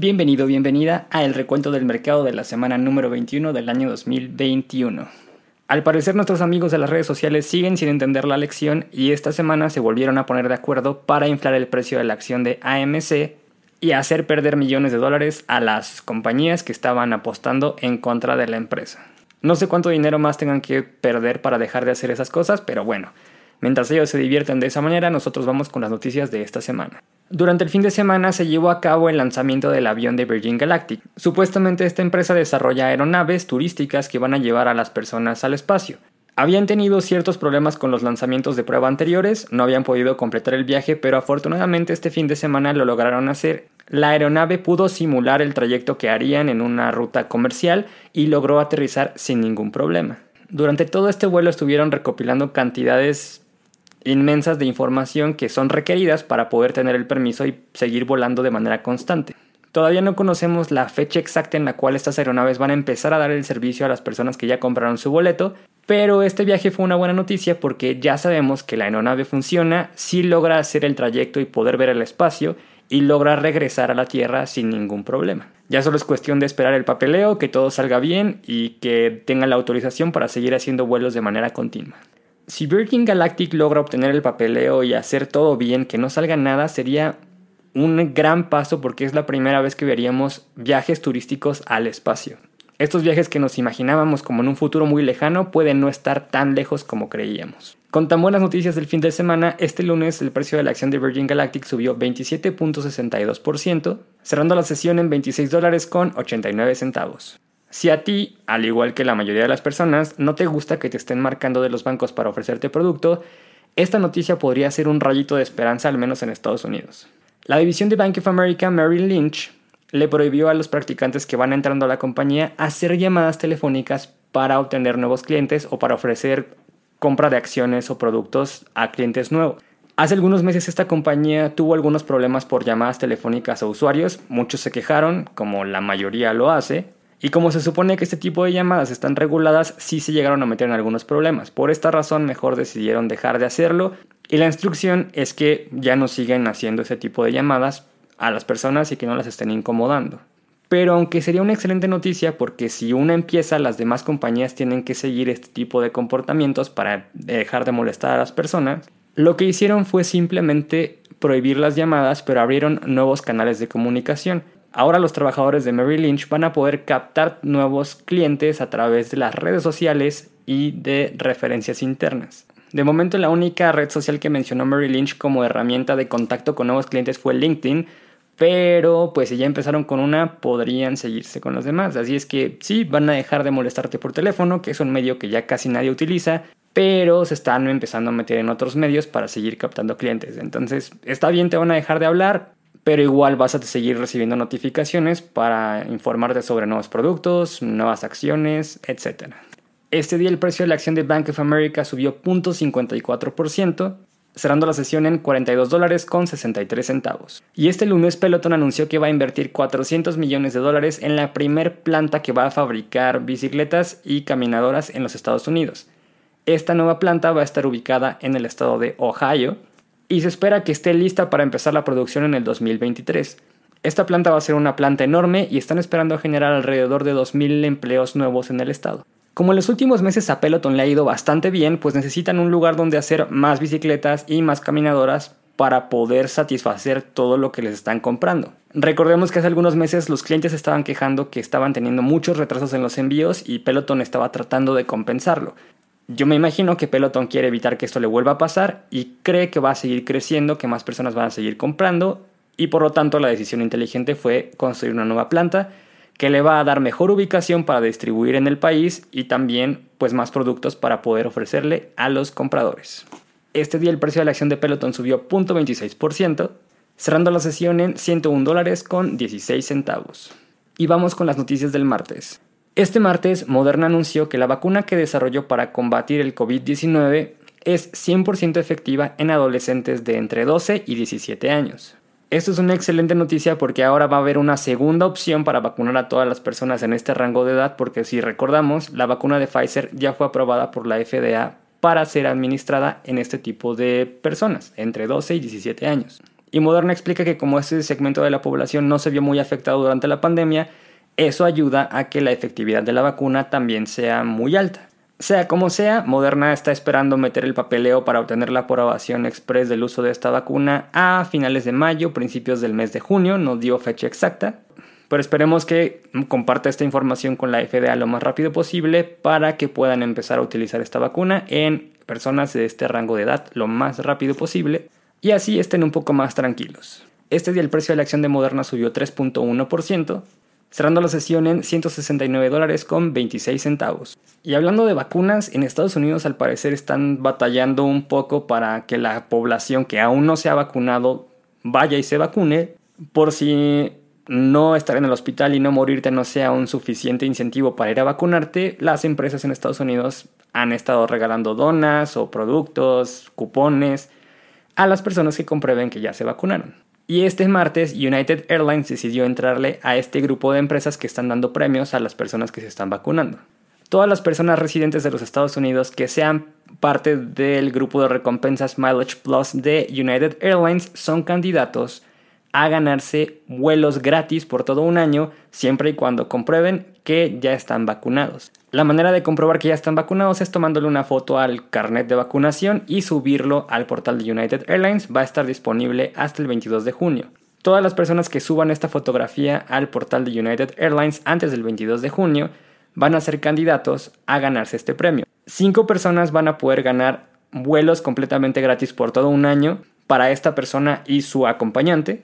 Bienvenido, bienvenida a el recuento del mercado de la semana número 21 del año 2021. Al parecer nuestros amigos de las redes sociales siguen sin entender la lección y esta semana se volvieron a poner de acuerdo para inflar el precio de la acción de AMC y hacer perder millones de dólares a las compañías que estaban apostando en contra de la empresa. No sé cuánto dinero más tengan que perder para dejar de hacer esas cosas, pero bueno, mientras ellos se divierten de esa manera, nosotros vamos con las noticias de esta semana. Durante el fin de semana se llevó a cabo el lanzamiento del avión de Virgin Galactic. Supuestamente esta empresa desarrolla aeronaves turísticas que van a llevar a las personas al espacio. Habían tenido ciertos problemas con los lanzamientos de prueba anteriores, no habían podido completar el viaje, pero afortunadamente este fin de semana lo lograron hacer. La aeronave pudo simular el trayecto que harían en una ruta comercial y logró aterrizar sin ningún problema. Durante todo este vuelo estuvieron recopilando cantidades inmensas de información que son requeridas para poder tener el permiso y seguir volando de manera constante. Todavía no conocemos la fecha exacta en la cual estas aeronaves van a empezar a dar el servicio a las personas que ya compraron su boleto, pero este viaje fue una buena noticia porque ya sabemos que la aeronave funciona, si logra hacer el trayecto y poder ver el espacio y logra regresar a la Tierra sin ningún problema. Ya solo es cuestión de esperar el papeleo, que todo salga bien y que tenga la autorización para seguir haciendo vuelos de manera continua. Si Virgin Galactic logra obtener el papeleo y hacer todo bien, que no salga nada, sería un gran paso porque es la primera vez que veríamos viajes turísticos al espacio. Estos viajes que nos imaginábamos como en un futuro muy lejano pueden no estar tan lejos como creíamos. Con tan buenas noticias del fin de semana, este lunes el precio de la acción de Virgin Galactic subió 27.62%, cerrando la sesión en 26 dólares con 89 centavos. Si a ti, al igual que la mayoría de las personas, no te gusta que te estén marcando de los bancos para ofrecerte producto, esta noticia podría ser un rayito de esperanza al menos en Estados Unidos. La división de Bank of America Merrill Lynch le prohibió a los practicantes que van entrando a la compañía hacer llamadas telefónicas para obtener nuevos clientes o para ofrecer compra de acciones o productos a clientes nuevos. Hace algunos meses esta compañía tuvo algunos problemas por llamadas telefónicas a usuarios, muchos se quejaron, como la mayoría lo hace, y como se supone que este tipo de llamadas están reguladas, sí se llegaron a meter en algunos problemas. Por esta razón mejor decidieron dejar de hacerlo y la instrucción es que ya no siguen haciendo ese tipo de llamadas a las personas y que no las estén incomodando. Pero aunque sería una excelente noticia porque si una empieza, las demás compañías tienen que seguir este tipo de comportamientos para dejar de molestar a las personas, lo que hicieron fue simplemente prohibir las llamadas pero abrieron nuevos canales de comunicación. Ahora los trabajadores de Merrill Lynch van a poder captar nuevos clientes a través de las redes sociales y de referencias internas. De momento la única red social que mencionó Merrill Lynch como herramienta de contacto con nuevos clientes fue LinkedIn, pero pues si ya empezaron con una, podrían seguirse con los demás. Así es que sí, van a dejar de molestarte por teléfono, que es un medio que ya casi nadie utiliza, pero se están empezando a meter en otros medios para seguir captando clientes. Entonces, está bien, te van a dejar de hablar, pero igual vas a seguir recibiendo notificaciones para informarte sobre nuevos productos, nuevas acciones, etc. Este día el precio de la acción de Bank of America subió 0.54%, cerrando la sesión en 42 dólares con 63 centavos. Y este lunes Peloton anunció que va a invertir 400 millones de dólares en la primer planta que va a fabricar bicicletas y caminadoras en los Estados Unidos. Esta nueva planta va a estar ubicada en el estado de Ohio y se espera que esté lista para empezar la producción en el 2023. Esta planta va a ser una planta enorme y están esperando generar alrededor de 2.000 empleos nuevos en el estado. Como en los últimos meses a Peloton le ha ido bastante bien, pues necesitan un lugar donde hacer más bicicletas y más caminadoras para poder satisfacer todo lo que les están comprando. Recordemos que hace algunos meses los clientes estaban quejando que estaban teniendo muchos retrasos en los envíos y Peloton estaba tratando de compensarlo. Yo me imagino que Peloton quiere evitar que esto le vuelva a pasar y cree que va a seguir creciendo, que más personas van a seguir comprando y por lo tanto la decisión inteligente fue construir una nueva planta que le va a dar mejor ubicación para distribuir en el país y también pues más productos para poder ofrecerle a los compradores. Este día el precio de la acción de Peloton subió 0.26%, cerrando la sesión en 101 dólares con 16 centavos. Y vamos con las noticias del martes. Este martes, Moderna anunció que la vacuna que desarrolló para combatir el COVID-19 es 100% efectiva en adolescentes de entre 12 y 17 años. Esto es una excelente noticia porque ahora va a haber una segunda opción para vacunar a todas las personas en este rango de edad porque si recordamos, la vacuna de Pfizer ya fue aprobada por la FDA para ser administrada en este tipo de personas, entre 12 y 17 años. Y Moderna explica que como este segmento de la población no se vio muy afectado durante la pandemia, eso ayuda a que la efectividad de la vacuna también sea muy alta. Sea como sea, Moderna está esperando meter el papeleo para obtener la aprobación express del uso de esta vacuna a finales de mayo, principios del mes de junio, no dio fecha exacta, pero esperemos que comparta esta información con la FDA lo más rápido posible para que puedan empezar a utilizar esta vacuna en personas de este rango de edad lo más rápido posible y así estén un poco más tranquilos. Este día el precio de la acción de Moderna subió 3.1%, cerrando la sesión en 169 dólares con 26 centavos. Y hablando de vacunas, en Estados Unidos al parecer están batallando un poco para que la población que aún no se ha vacunado vaya y se vacune, por si no estar en el hospital y no morirte no sea un suficiente incentivo para ir a vacunarte, las empresas en Estados Unidos han estado regalando donas o productos, cupones a las personas que comprueben que ya se vacunaron. Y este martes United Airlines decidió entrarle a este grupo de empresas que están dando premios a las personas que se están vacunando. Todas las personas residentes de los Estados Unidos que sean parte del grupo de recompensas Mileage Plus de United Airlines son candidatos a ganarse vuelos gratis por todo un año siempre y cuando comprueben que ya están vacunados. La manera de comprobar que ya están vacunados es tomándole una foto al carnet de vacunación y subirlo al portal de United Airlines. Va a estar disponible hasta el 22 de junio. Todas las personas que suban esta fotografía al portal de United Airlines antes del 22 de junio van a ser candidatos a ganarse este premio. Cinco personas van a poder ganar vuelos completamente gratis por todo un año para esta persona y su acompañante.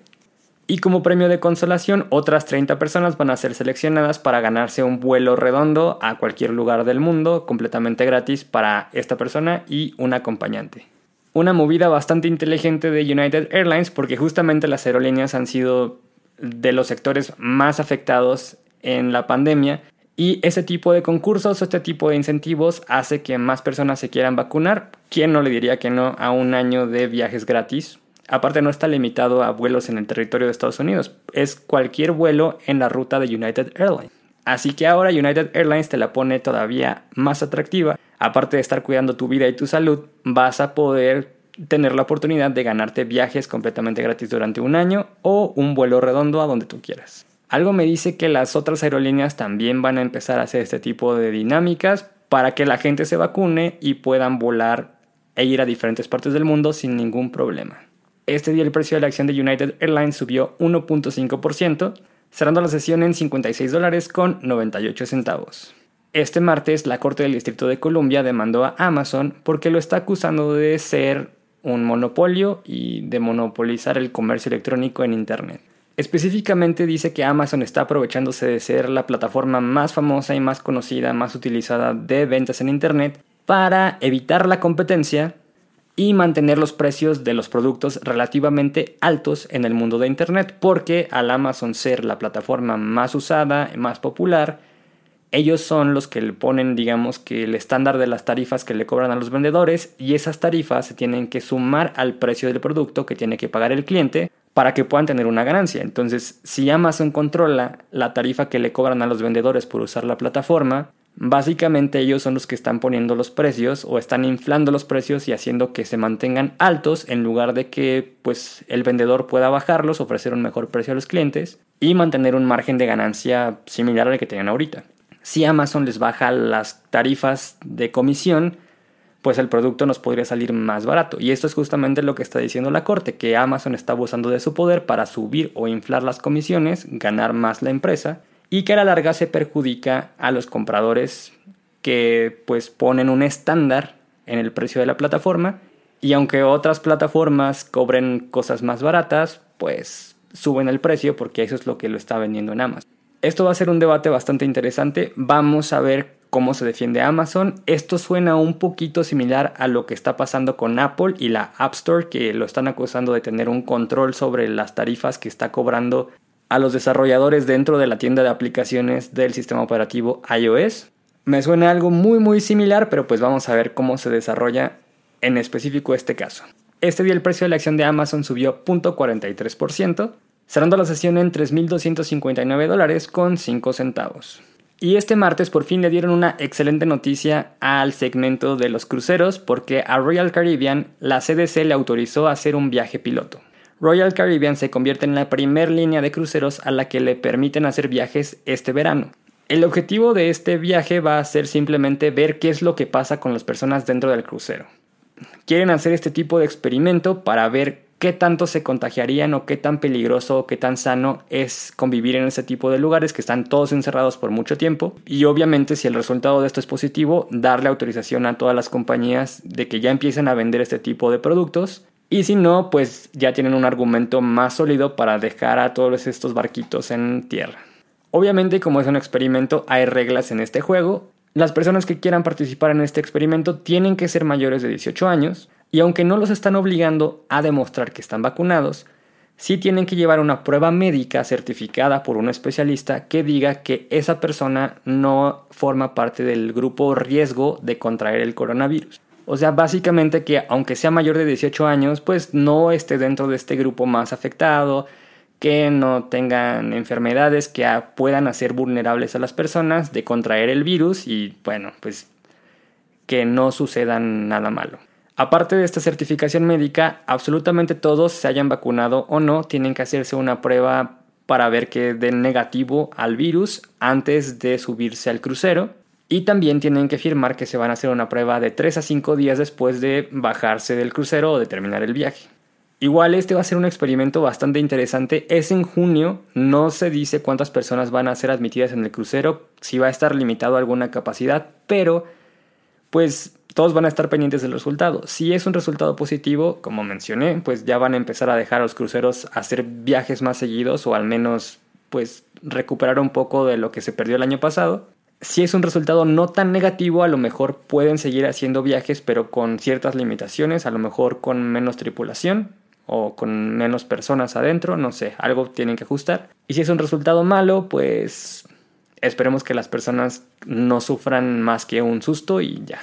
Y como premio de consolación, otras 30 personas van a ser seleccionadas para ganarse un vuelo redondo a cualquier lugar del mundo completamente gratis para esta persona y un acompañante. Una movida bastante inteligente de United Airlines porque justamente las aerolíneas han sido de los sectores más afectados en la pandemia y ese tipo de concursos este tipo de incentivos hace que más personas se quieran vacunar. ¿Quién no le diría que no a un año de viajes gratis? Aparte no está limitado a vuelos en el territorio de Estados Unidos, es cualquier vuelo en la ruta de United Airlines. Así que ahora United Airlines te la pone todavía más atractiva. Aparte de estar cuidando tu vida y tu salud, vas a poder tener la oportunidad de ganarte viajes completamente gratis durante un año o un vuelo redondo a donde tú quieras. Algo me dice que las otras aerolíneas también van a empezar a hacer este tipo de dinámicas para que la gente se vacune y puedan volar e ir a diferentes partes del mundo sin ningún problema. Este día el precio de la acción de United Airlines subió 1.5%, cerrando la sesión en 56 dólares con 98 centavos. Este martes la Corte del Distrito de Columbia demandó a Amazon porque lo está acusando de ser un monopolio y de monopolizar el comercio electrónico en Internet. Específicamente dice que Amazon está aprovechándose de ser la plataforma más famosa y más conocida, más utilizada de ventas en Internet para evitar la competencia y mantener los precios de los productos relativamente altos en el mundo de Internet, porque al Amazon ser la plataforma más usada, más popular, ellos son los que le ponen, digamos, que el estándar de las tarifas que le cobran a los vendedores y esas tarifas se tienen que sumar al precio del producto que tiene que pagar el cliente para que puedan tener una ganancia. Entonces, si Amazon controla la tarifa que le cobran a los vendedores por usar la plataforma, Básicamente ellos son los que están poniendo los precios o están inflando los precios y haciendo que se mantengan altos en lugar de que pues el vendedor pueda bajarlos, ofrecer un mejor precio a los clientes y mantener un margen de ganancia similar al que tienen ahorita. Si Amazon les baja las tarifas de comisión, pues el producto nos podría salir más barato. Y esto es justamente lo que está diciendo la corte, que Amazon está abusando de su poder para subir o inflar las comisiones, ganar más la empresa y que a la larga se perjudica a los compradores que pues ponen un estándar en el precio de la plataforma y aunque otras plataformas cobren cosas más baratas, pues suben el precio porque eso es lo que lo está vendiendo en Amazon. Esto va a ser un debate bastante interesante. Vamos a ver cómo se defiende Amazon. Esto suena un poquito similar a lo que está pasando con Apple y la App Store, que lo están acusando de tener un control sobre las tarifas que está cobrando a los desarrolladores dentro de la tienda de aplicaciones del sistema operativo iOS. Me suena algo muy muy similar, pero pues vamos a ver cómo se desarrolla en específico este caso. Este día el precio de la acción de Amazon subió 0.43%, cerrando la sesión en 3.259 dólares con 5 centavos. Y este martes por fin le dieron una excelente noticia al segmento de los cruceros porque a Royal Caribbean la CDC le autorizó a hacer un viaje piloto. Royal Caribbean se convierte en la primera línea de cruceros a la que le permiten hacer viajes este verano. El objetivo de este viaje va a ser simplemente ver qué es lo que pasa con las personas dentro del crucero. Quieren hacer este tipo de experimento para ver qué tanto se contagiarían o qué tan peligroso o qué tan sano es convivir en ese tipo de lugares que están todos encerrados por mucho tiempo. Y obviamente si el resultado de esto es positivo, darle autorización a todas las compañías de que ya empiecen a vender este tipo de productos y si no, pues ya tienen un argumento más sólido para dejar a todos estos barquitos en tierra. Obviamente, como es un experimento, hay reglas en este juego. Las personas que quieran participar en este experimento tienen que ser mayores de 18 años y aunque no los están obligando a demostrar que están vacunados, sí tienen que llevar una prueba médica certificada por un especialista que diga que esa persona no forma parte del grupo riesgo de contraer el coronavirus. O sea, básicamente que aunque sea mayor de 18 años, pues no esté dentro de este grupo más afectado, que no tengan enfermedades que puedan hacer vulnerables a las personas de contraer el virus y bueno, pues que no sucedan nada malo. Aparte de esta certificación médica, absolutamente todos, se hayan vacunado o no, tienen que hacerse una prueba para ver que den negativo al virus antes de subirse al crucero. Y también tienen que firmar que se van a hacer una prueba de 3 a 5 días después de bajarse del crucero o de terminar el viaje. Igual este va a ser un experimento bastante interesante. Es en junio, no se dice cuántas personas van a ser admitidas en el crucero, si va a estar limitado a alguna capacidad, pero pues todos van a estar pendientes del resultado. Si es un resultado positivo, como mencioné, pues ya van a empezar a dejar a los cruceros hacer viajes más seguidos o al menos pues recuperar un poco de lo que se perdió el año pasado si es un resultado no tan negativo, a lo mejor pueden seguir haciendo viajes, pero con ciertas limitaciones, a lo mejor con menos tripulación o con menos personas adentro, no sé, algo tienen que ajustar. Y si es un resultado malo, pues esperemos que las personas no sufran más que un susto y ya.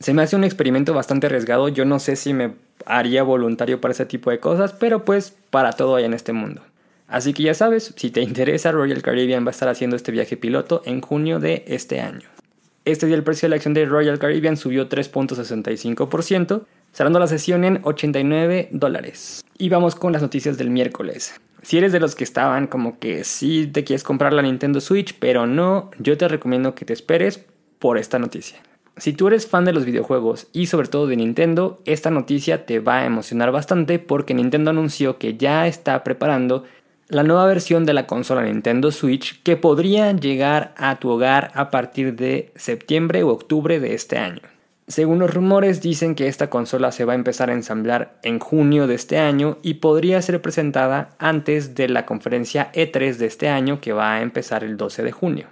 Se me hace un experimento bastante arriesgado, yo no sé si me haría voluntario para ese tipo de cosas, pero pues para todo hay en este mundo. Así que ya sabes, si te interesa, Royal Caribbean va a estar haciendo este viaje piloto en junio de este año. Este día el precio de la acción de Royal Caribbean subió 3.65%, cerrando la sesión en 89 dólares. Y vamos con las noticias del miércoles. Si eres de los que estaban como que sí te quieres comprar la Nintendo Switch, pero no, yo te recomiendo que te esperes por esta noticia. Si tú eres fan de los videojuegos y sobre todo de Nintendo, esta noticia te va a emocionar bastante porque Nintendo anunció que ya está preparando la nueva versión de la consola Nintendo Switch que podría llegar a tu hogar a partir de septiembre o octubre de este año. Según los rumores dicen que esta consola se va a empezar a ensamblar en junio de este año y podría ser presentada antes de la conferencia E3 de este año que va a empezar el 12 de junio.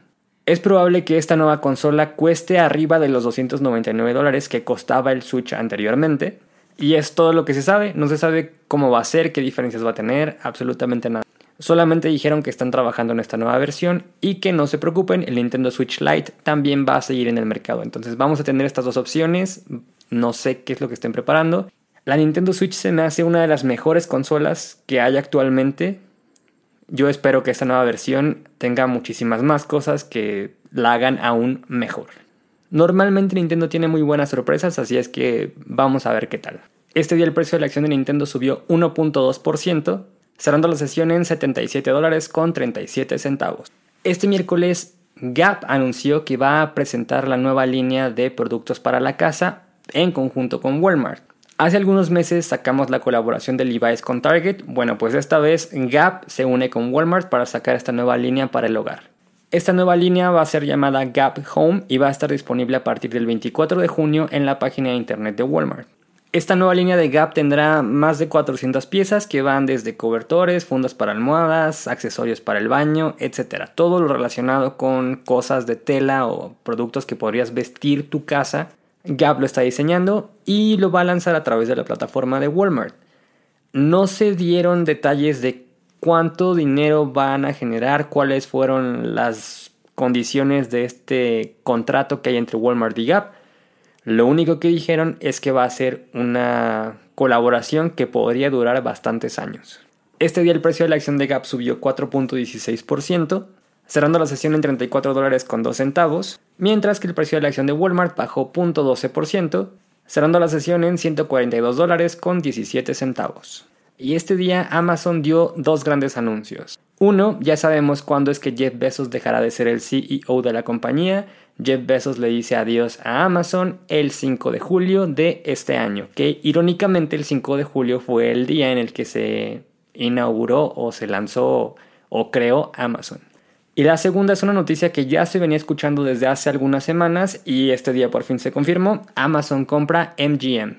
Es probable que esta nueva consola cueste arriba de los 299 dólares que costaba el Switch anteriormente. Y es todo lo que se sabe, no se sabe cómo va a ser, qué diferencias va a tener, absolutamente nada. Solamente dijeron que están trabajando en esta nueva versión y que no se preocupen, el Nintendo Switch Lite también va a seguir en el mercado. Entonces vamos a tener estas dos opciones, no sé qué es lo que estén preparando. La Nintendo Switch se me hace una de las mejores consolas que hay actualmente. Yo espero que esta nueva versión tenga muchísimas más cosas que la hagan aún mejor. Normalmente Nintendo tiene muy buenas sorpresas, así es que vamos a ver qué tal. Este día el precio de la acción de Nintendo subió 1.2%, cerrando la sesión en 77 dólares con 37 centavos. Este miércoles Gap anunció que va a presentar la nueva línea de productos para la casa en conjunto con Walmart. Hace algunos meses sacamos la colaboración de Levi's con Target, bueno pues esta vez Gap se une con Walmart para sacar esta nueva línea para el hogar. Esta nueva línea va a ser llamada Gap Home y va a estar disponible a partir del 24 de junio en la página de internet de Walmart. Esta nueva línea de Gap tendrá más de 400 piezas que van desde cobertores, fundas para almohadas, accesorios para el baño, etc. Todo lo relacionado con cosas de tela o productos que podrías vestir tu casa. Gap lo está diseñando y lo va a lanzar a través de la plataforma de Walmart. No se dieron detalles de cuánto dinero van a generar, cuáles fueron las condiciones de este contrato que hay entre Walmart y Gap lo único que dijeron es que va a ser una colaboración que podría durar bastantes años. Este día el precio de la acción de Gap subió 4.16%, cerrando la sesión en 34 dólares con 2 centavos, mientras que el precio de la acción de Walmart bajó 0.12%, cerrando la sesión en 142 dólares con 17 centavos. Y este día Amazon dio dos grandes anuncios. Uno, ya sabemos cuándo es que Jeff Bezos dejará de ser el CEO de la compañía. Jeff Bezos le dice adiós a Amazon el 5 de julio de este año, que irónicamente el 5 de julio fue el día en el que se inauguró o se lanzó o creó Amazon. Y la segunda es una noticia que ya se venía escuchando desde hace algunas semanas y este día por fin se confirmó. Amazon compra MGM.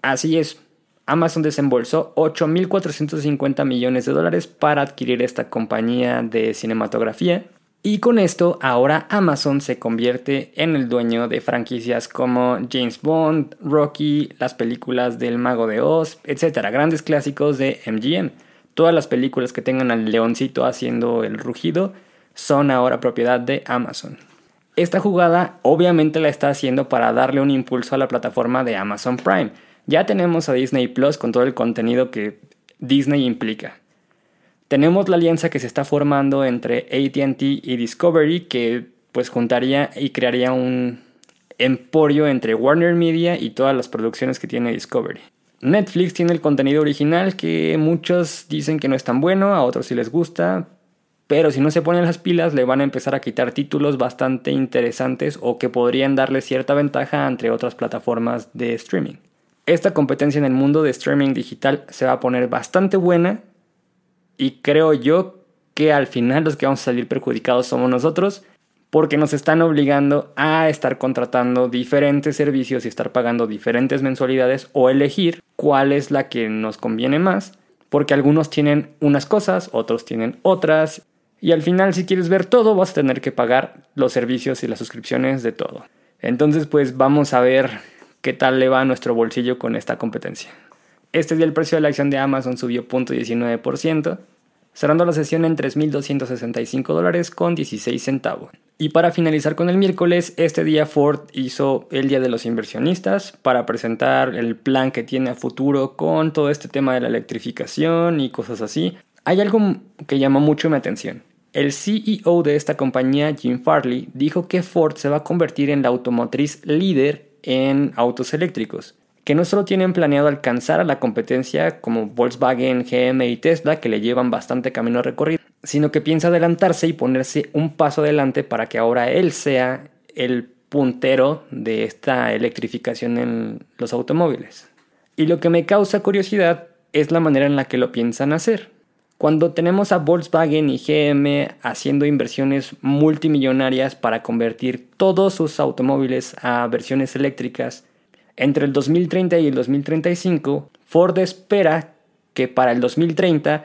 Así es, Amazon desembolsó 8.450 millones de dólares para adquirir esta compañía de cinematografía. Y con esto ahora Amazon se convierte en el dueño de franquicias como James Bond, Rocky, las películas del Mago de Oz, etc. Grandes clásicos de MGM. Todas las películas que tengan al leoncito haciendo el rugido son ahora propiedad de Amazon. Esta jugada obviamente la está haciendo para darle un impulso a la plataforma de Amazon Prime. Ya tenemos a Disney Plus con todo el contenido que Disney implica. Tenemos la alianza que se está formando entre ATT y Discovery que pues juntaría y crearía un emporio entre Warner Media y todas las producciones que tiene Discovery. Netflix tiene el contenido original que muchos dicen que no es tan bueno, a otros sí les gusta, pero si no se ponen las pilas le van a empezar a quitar títulos bastante interesantes o que podrían darle cierta ventaja entre otras plataformas de streaming. Esta competencia en el mundo de streaming digital se va a poner bastante buena y creo yo que al final los que vamos a salir perjudicados somos nosotros porque nos están obligando a estar contratando diferentes servicios y estar pagando diferentes mensualidades o elegir cuál es la que nos conviene más porque algunos tienen unas cosas, otros tienen otras y al final, si quieres ver todo, vas a tener que pagar los servicios y las suscripciones de todo. Entonces, pues vamos a ver qué tal le va a nuestro bolsillo con esta competencia. Este día el precio de la acción de Amazon subió 0.19%, cerrando la sesión en 3.265 dólares con 16 centavos. Y para finalizar con el miércoles, este día Ford hizo el Día de los Inversionistas para presentar el plan que tiene a futuro con todo este tema de la electrificación y cosas así. Hay algo que llamó mucho mi atención. El CEO de esta compañía, Jim Farley, dijo que Ford se va a convertir en la automotriz líder en autos eléctricos, que no solo tienen planeado alcanzar a la competencia como Volkswagen, GM y Tesla, que le llevan bastante camino recorrido, sino que piensa adelantarse y ponerse un paso adelante para que ahora él sea el puntero de esta electrificación en los automóviles. Y lo que me causa curiosidad es la manera en la que lo piensan hacer. Cuando tenemos a Volkswagen y GM haciendo inversiones multimillonarias para convertir todos sus automóviles a versiones eléctricas, entre el 2030 y el 2035, Ford espera que para el 2030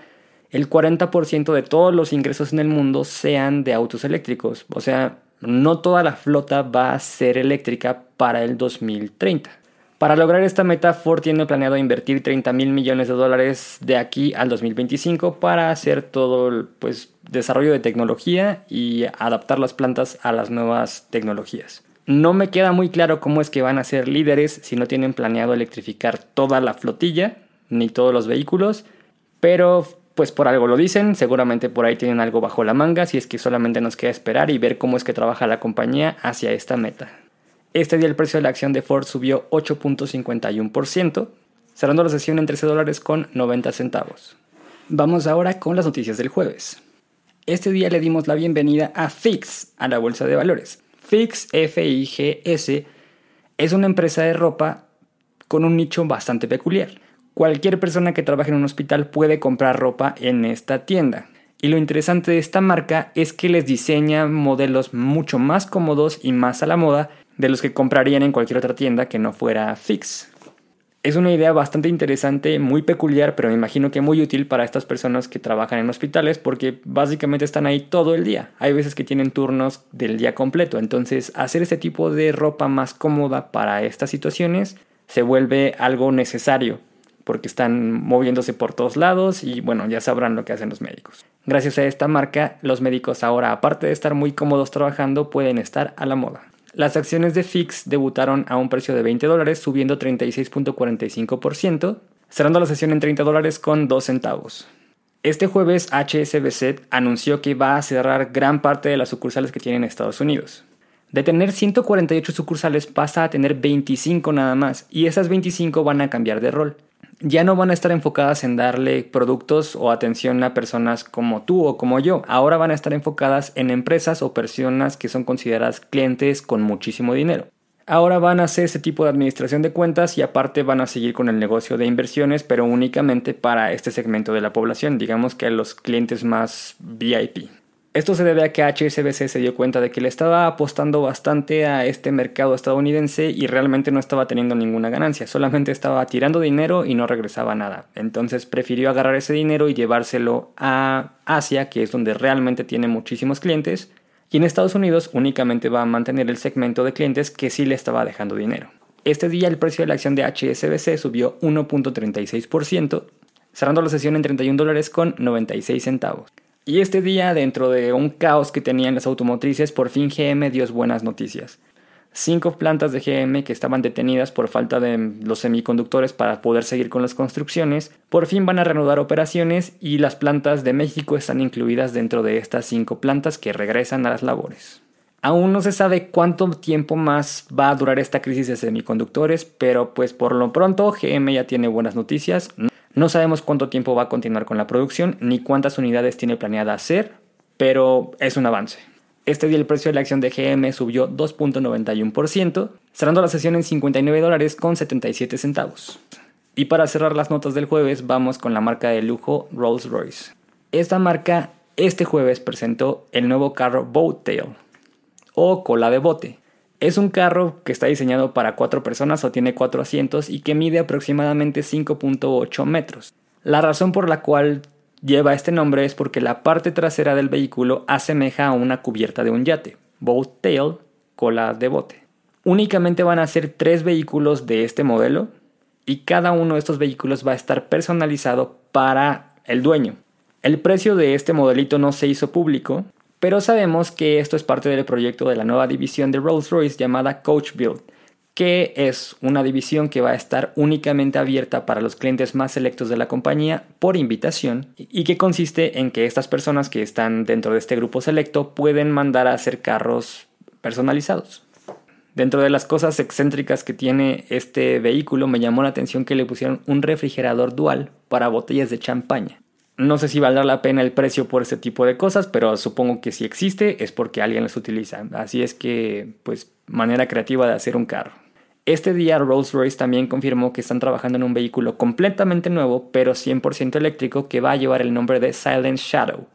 el 40% de todos los ingresos en el mundo sean de autos eléctricos. O sea, no toda la flota va a ser eléctrica para el 2030. Para lograr esta meta, Ford tiene planeado invertir 30 mil millones de dólares de aquí al 2025 para hacer todo el pues, desarrollo de tecnología y adaptar las plantas a las nuevas tecnologías. No me queda muy claro cómo es que van a ser líderes si no tienen planeado electrificar toda la flotilla ni todos los vehículos, pero pues por algo lo dicen, seguramente por ahí tienen algo bajo la manga, si es que solamente nos queda esperar y ver cómo es que trabaja la compañía hacia esta meta. Este día el precio de la acción de Ford subió 8.51%, cerrando la sesión en 13 dólares con 90 centavos. Vamos ahora con las noticias del jueves. Este día le dimos la bienvenida a FIX a la bolsa de valores. FIX, F-I-G-S, es una empresa de ropa con un nicho bastante peculiar. Cualquier persona que trabaje en un hospital puede comprar ropa en esta tienda. Y lo interesante de esta marca es que les diseña modelos mucho más cómodos y más a la moda de los que comprarían en cualquier otra tienda que no fuera Fix. Es una idea bastante interesante, muy peculiar, pero me imagino que muy útil para estas personas que trabajan en hospitales porque básicamente están ahí todo el día. Hay veces que tienen turnos del día completo, entonces hacer este tipo de ropa más cómoda para estas situaciones se vuelve algo necesario porque están moviéndose por todos lados y bueno, ya sabrán lo que hacen los médicos. Gracias a esta marca, los médicos ahora, aparte de estar muy cómodos trabajando, pueden estar a la moda. Las acciones de FIX debutaron a un precio de 20 dólares, subiendo 36.45%, cerrando la sesión en 30 dólares con 2 centavos. Este jueves HSBC anunció que va a cerrar gran parte de las sucursales que tiene en Estados Unidos. De tener 148 sucursales pasa a tener 25 nada más, y esas 25 van a cambiar de rol. Ya no van a estar enfocadas en darle productos o atención a personas como tú o como yo. Ahora van a estar enfocadas en empresas o personas que son consideradas clientes con muchísimo dinero. Ahora van a hacer ese tipo de administración de cuentas y aparte van a seguir con el negocio de inversiones, pero únicamente para este segmento de la población, digamos que los clientes más VIP. Esto se debe a que HSBC se dio cuenta de que le estaba apostando bastante a este mercado estadounidense y realmente no estaba teniendo ninguna ganancia, solamente estaba tirando dinero y no regresaba nada. Entonces prefirió agarrar ese dinero y llevárselo a Asia, que es donde realmente tiene muchísimos clientes, y en Estados Unidos únicamente va a mantener el segmento de clientes que sí le estaba dejando dinero. Este día el precio de la acción de HSBC subió 1.36%, cerrando la sesión en 31 dólares con 96 centavos. Y este día, dentro de un caos que tenían las automotrices, por fin GM dio buenas noticias. Cinco plantas de GM que estaban detenidas por falta de los semiconductores para poder seguir con las construcciones, por fin van a reanudar operaciones y las plantas de México están incluidas dentro de estas cinco plantas que regresan a las labores. Aún no se sabe cuánto tiempo más va a durar esta crisis de semiconductores, pero pues por lo pronto GM ya tiene buenas noticias. No sabemos cuánto tiempo va a continuar con la producción ni cuántas unidades tiene planeada hacer, pero es un avance. Este día el precio de la acción de GM subió 2.91%, cerrando la sesión en 59 dólares con 77 centavos. Y para cerrar las notas del jueves vamos con la marca de lujo Rolls Royce. Esta marca este jueves presentó el nuevo carro Boat Tail o cola de bote, es un carro que está diseñado para cuatro personas o tiene cuatro asientos y que mide aproximadamente 5.8 metros. La razón por la cual lleva este nombre es porque la parte trasera del vehículo asemeja a una cubierta de un yate, boat tail, cola de bote. Únicamente van a ser tres vehículos de este modelo y cada uno de estos vehículos va a estar personalizado para el dueño. El precio de este modelito no se hizo público, pero sabemos que esto es parte del proyecto de la nueva división de Rolls-Royce llamada Coach Build, que es una división que va a estar únicamente abierta para los clientes más selectos de la compañía por invitación y que consiste en que estas personas que están dentro de este grupo selecto pueden mandar a hacer carros personalizados. Dentro de las cosas excéntricas que tiene este vehículo me llamó la atención que le pusieron un refrigerador dual para botellas de champaña. No sé si valdrá la pena el precio por este tipo de cosas, pero supongo que si existe es porque alguien los utiliza. Así es que, pues, manera creativa de hacer un carro. Este día Rolls-Royce también confirmó que están trabajando en un vehículo completamente nuevo, pero 100% eléctrico, que va a llevar el nombre de Silent Shadow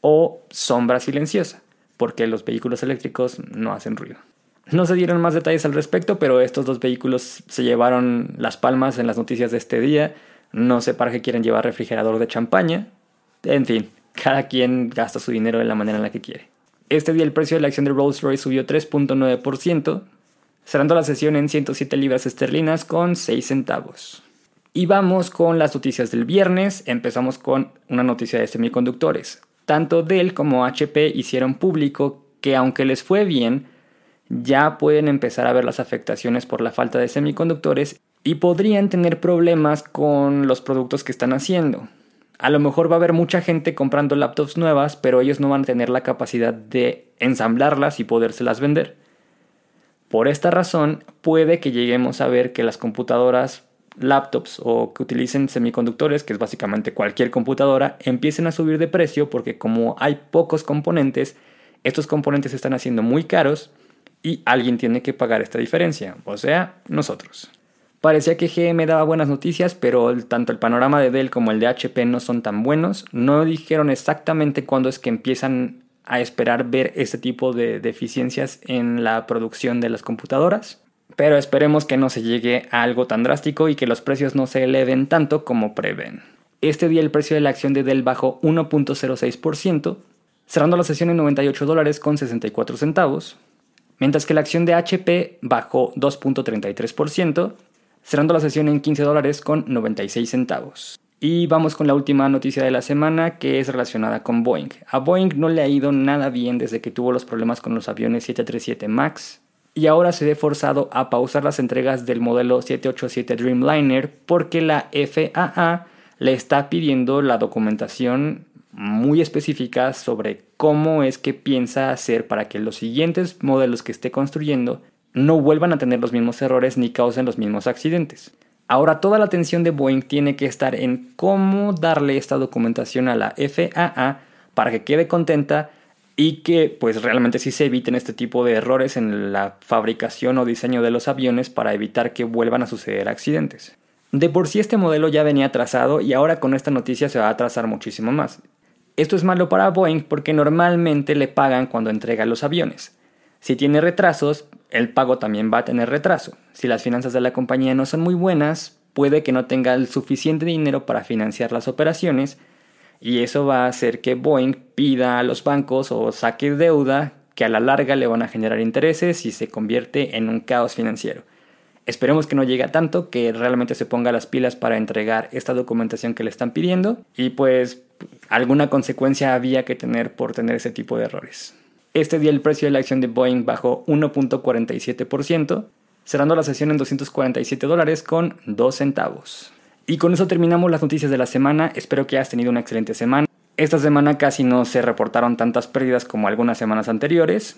o sombra silenciosa, porque los vehículos eléctricos no hacen ruido. No se dieron más detalles al respecto, pero estos dos vehículos se llevaron las palmas en las noticias de este día. No sé para qué quieren llevar refrigerador de champaña. En fin, cada quien gasta su dinero de la manera en la que quiere. Este día el precio de la acción de Rolls Royce subió 3.9%, cerrando la sesión en 107 libras esterlinas con 6 centavos. Y vamos con las noticias del viernes. Empezamos con una noticia de semiconductores. Tanto Dell como HP hicieron público que aunque les fue bien, ya pueden empezar a ver las afectaciones por la falta de semiconductores y podrían tener problemas con los productos que están haciendo. A lo mejor va a haber mucha gente comprando laptops nuevas, pero ellos no van a tener la capacidad de ensamblarlas y podérselas vender. Por esta razón, puede que lleguemos a ver que las computadoras, laptops o que utilicen semiconductores, que es básicamente cualquier computadora, empiecen a subir de precio porque como hay pocos componentes, estos componentes están haciendo muy caros y alguien tiene que pagar esta diferencia, o sea, nosotros. Parecía que GM daba buenas noticias, pero tanto el panorama de Dell como el de HP no son tan buenos. No dijeron exactamente cuándo es que empiezan a esperar ver este tipo de deficiencias en la producción de las computadoras. Pero esperemos que no se llegue a algo tan drástico y que los precios no se eleven tanto como prevén. Este día el precio de la acción de Dell bajó 1.06%, cerrando la sesión en 98 dólares con 64 centavos, mientras que la acción de HP bajó 2.33%, cerrando la sesión en 15 dólares con 96 centavos. Y vamos con la última noticia de la semana que es relacionada con Boeing. A Boeing no le ha ido nada bien desde que tuvo los problemas con los aviones 737 MAX y ahora se ve forzado a pausar las entregas del modelo 787 Dreamliner porque la FAA le está pidiendo la documentación muy específica sobre cómo es que piensa hacer para que los siguientes modelos que esté construyendo no vuelvan a tener los mismos errores ni causen los mismos accidentes. Ahora toda la atención de Boeing tiene que estar en cómo darle esta documentación a la FAA para que quede contenta y que pues realmente sí se eviten este tipo de errores en la fabricación o diseño de los aviones para evitar que vuelvan a suceder accidentes. De por sí este modelo ya venía atrasado y ahora con esta noticia se va a atrasar muchísimo más. Esto es malo para Boeing porque normalmente le pagan cuando entrega los aviones. Si tiene retrasos, el pago también va a tener retraso. Si las finanzas de la compañía no son muy buenas, puede que no tenga el suficiente dinero para financiar las operaciones y eso va a hacer que Boeing pida a los bancos o saque deuda que a la larga le van a generar intereses y se convierte en un caos financiero. Esperemos que no llegue a tanto, que realmente se ponga las pilas para entregar esta documentación que le están pidiendo y pues alguna consecuencia había que tener por tener ese tipo de errores. Este día el precio de la acción de Boeing bajó 1.47%, cerrando la sesión en 247 dólares con 2 centavos. Y con eso terminamos las noticias de la semana, espero que hayas tenido una excelente semana. Esta semana casi no se reportaron tantas pérdidas como algunas semanas anteriores,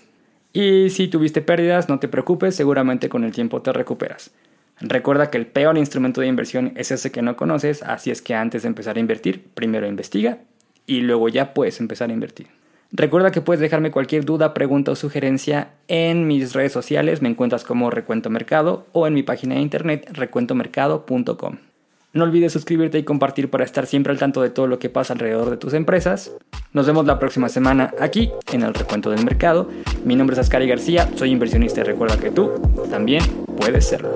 y si tuviste pérdidas, no te preocupes, seguramente con el tiempo te recuperas. Recuerda que el peor instrumento de inversión es ese que no conoces, así es que antes de empezar a invertir, primero investiga y luego ya puedes empezar a invertir. Recuerda que puedes dejarme cualquier duda, pregunta o sugerencia en mis redes sociales, me encuentras como Recuento Mercado o en mi página de internet recuentomercado.com. No olvides suscribirte y compartir para estar siempre al tanto de todo lo que pasa alrededor de tus empresas. Nos vemos la próxima semana aquí en el Recuento del Mercado. Mi nombre es Ascari García, soy inversionista y recuerda que tú también puedes serlo.